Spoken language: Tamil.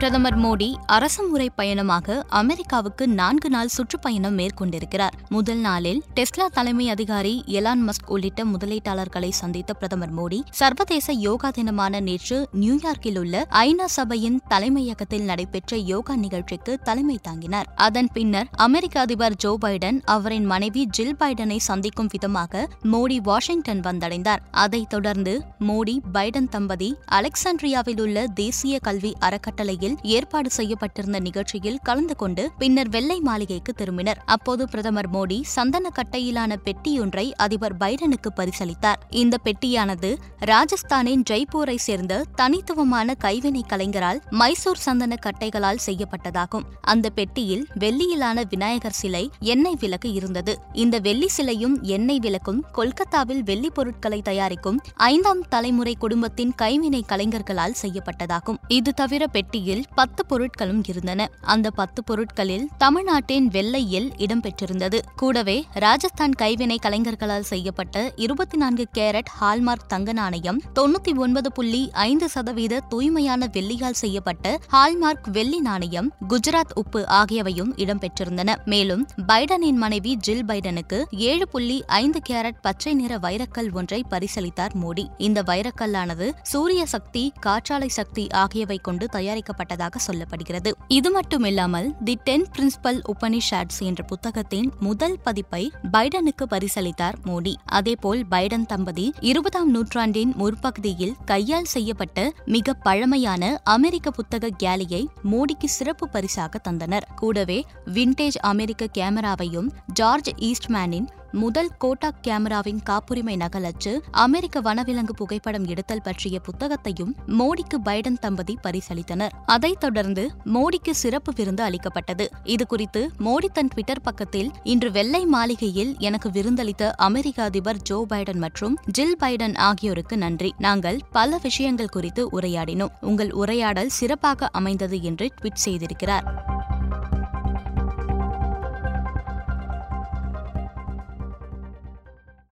பிரதமர் மோடி அரசுமுறை பயணமாக அமெரிக்காவுக்கு நான்கு நாள் சுற்றுப்பயணம் மேற்கொண்டிருக்கிறார். முதல் நாளில் டெஸ்லா தலைமை அதிகாரி எலான் மஸ்க் உள்ளிட்ட முதலீட்டாளர்களை சந்தித்த பிரதமர் மோடி சர்வதேச யோகா தினமான நேற்று நியூயார்க்கில் உள்ள ஐநா சபையின் தலைமையகத்தில் நடைபெற்ற யோகா நிகழ்ச்சிக்கு தலைமை தாங்கினார். அதன் பின்னர் அமெரிக்க அதிபர் ஜோ பைடன் அவரின் மனைவி ஜில் பைடனை சந்திக்கும் விதமாக மோடி வாஷிங்டன் வந்தடைந்தார். அதைத் தொடர்ந்து மோடி பைடன் தம்பதி அலெக்சாண்ட்ரியாவில் உள்ள தேசிய கல்வி அறக்கட்டளையில் ஏற்பாடு செய்யப்பட்டிருந்த நிகழ்ச்சியில் கலந்து கொண்டு பின்னர் வெள்ளை மாளிகைக்கு திரும்பினர். அப்போது பிரதமர் மோடி சந்தன கட்டையிலான பெட்டியொன்றை அதிபர் பைடனுக்கு பரிசளித்தார். இந்த பெட்டியானது ராஜஸ்தானின் ஜெய்ப்பூரை சேர்ந்த தனித்துவமான கைவினை கலைஞரால் மைசூர் சந்தன கட்டைகளால் செய்யப்பட்டதாகும். அந்த பெட்டியில் வெள்ளியிலான விநாயகர் சிலை எண்ணெய் விளக்கு இருந்தது. இந்த வெள்ளி சிலையும் எண்ணெய் விளக்கும் கொல்கத்தாவில் வெள்ளி பொருட்களை தயாரிக்கும் ஐந்தாம் தலைமுறை குடும்பத்தின் கைவினை கலைஞர்களால் செய்யப்பட்டதாகும். இது தவிர பெட்டியில் பத்து பொருட்களும் இருந்தன. அந்த பத்து பொருட்களில் தமிழ்நாட்டின் வெள்ளையில் இடம்பெற்றிருந்தது. கூடவே ராஜஸ்தான் கைவினை கலைஞர்களால் செய்யப்பட்ட இருபத்தி நான்கு கேரட் ஹால்மார்க் தங்க நாணயம் தொண்ணூத்தி ஒன்பது புள்ளி ஐந்து சதவீத தூய்மையான வெள்ளியால் செய்யப்பட்ட ஹால்மார்க் வெள்ளி நாணயம் குஜராத் உப்பு ஆகியவையும் இடம்பெற்றிருந்தன. மேலும் பைடனின் மனைவி ஜில் பைடனுக்கு ஏழு புள்ளி ஐந்து கேரட் பச்சை நிற வைரக்கல் ஒன்றை பரிசளித்தார் மோடி. இந்த வைரக்கல்லானது சூரிய சக்தி காற்றாலை சக்தி ஆகியவை கொண்டு தயாரிக்கப்பட்ட செய்யப்பட்டதாக சொல்லப்படுகிறது. இது மட்டுமில்லாமல் தி டென் பிரின்சிபல் உபனிஷாட்ஸ் என்ற புத்தகத்தின் முதல் பதிப்பை பைடனுக்கு பரிசளித்தார் மோடி. அதேபோல் பைடன் தம்பதி இருபதாம் நூற்றாண்டின் முற்பகுதியில் கையால் செய்யப்பட்ட மிக பழமையான அமெரிக்க புத்தக கேலியை மோடிக்கு சிறப்பு பரிசாக தந்தனர். கூடவே விண்டேஜ் அமெரிக்க கேமராவையும் ஜார்ஜ் ஈஸ்ட்மேனின் முதல் கோட்டாக் கேமராவின் காப்புரிமை நகலச்சு அமெரிக்க வனவிலங்கு புகைப்படம் எடுத்தல் பற்றிய புத்தகத்தையும் மோடிக்கு பைடன் தம்பதி பரிசளித்தனர். அதைத் தொடர்ந்து மோடிக்கு சிறப்பு விருந்து அளிக்கப்பட்டது. இதுகுறித்து மோடி தன் ட்விட்டர் பக்கத்தில் இன்று வெள்ளை மாளிகையில் எனக்கு விருந்தளித்த அமெரிக்க அதிபர் ஜோ பைடன் மற்றும் ஜில் பைடன் ஆகியோருக்கு நன்றி. நாங்கள் பல விஷயங்கள் குறித்து உரையாடினோம். உங்கள் உரையாடல் சிறப்பாக அமைந்தது என்று ட்வீட் செய்திருக்கிறார்.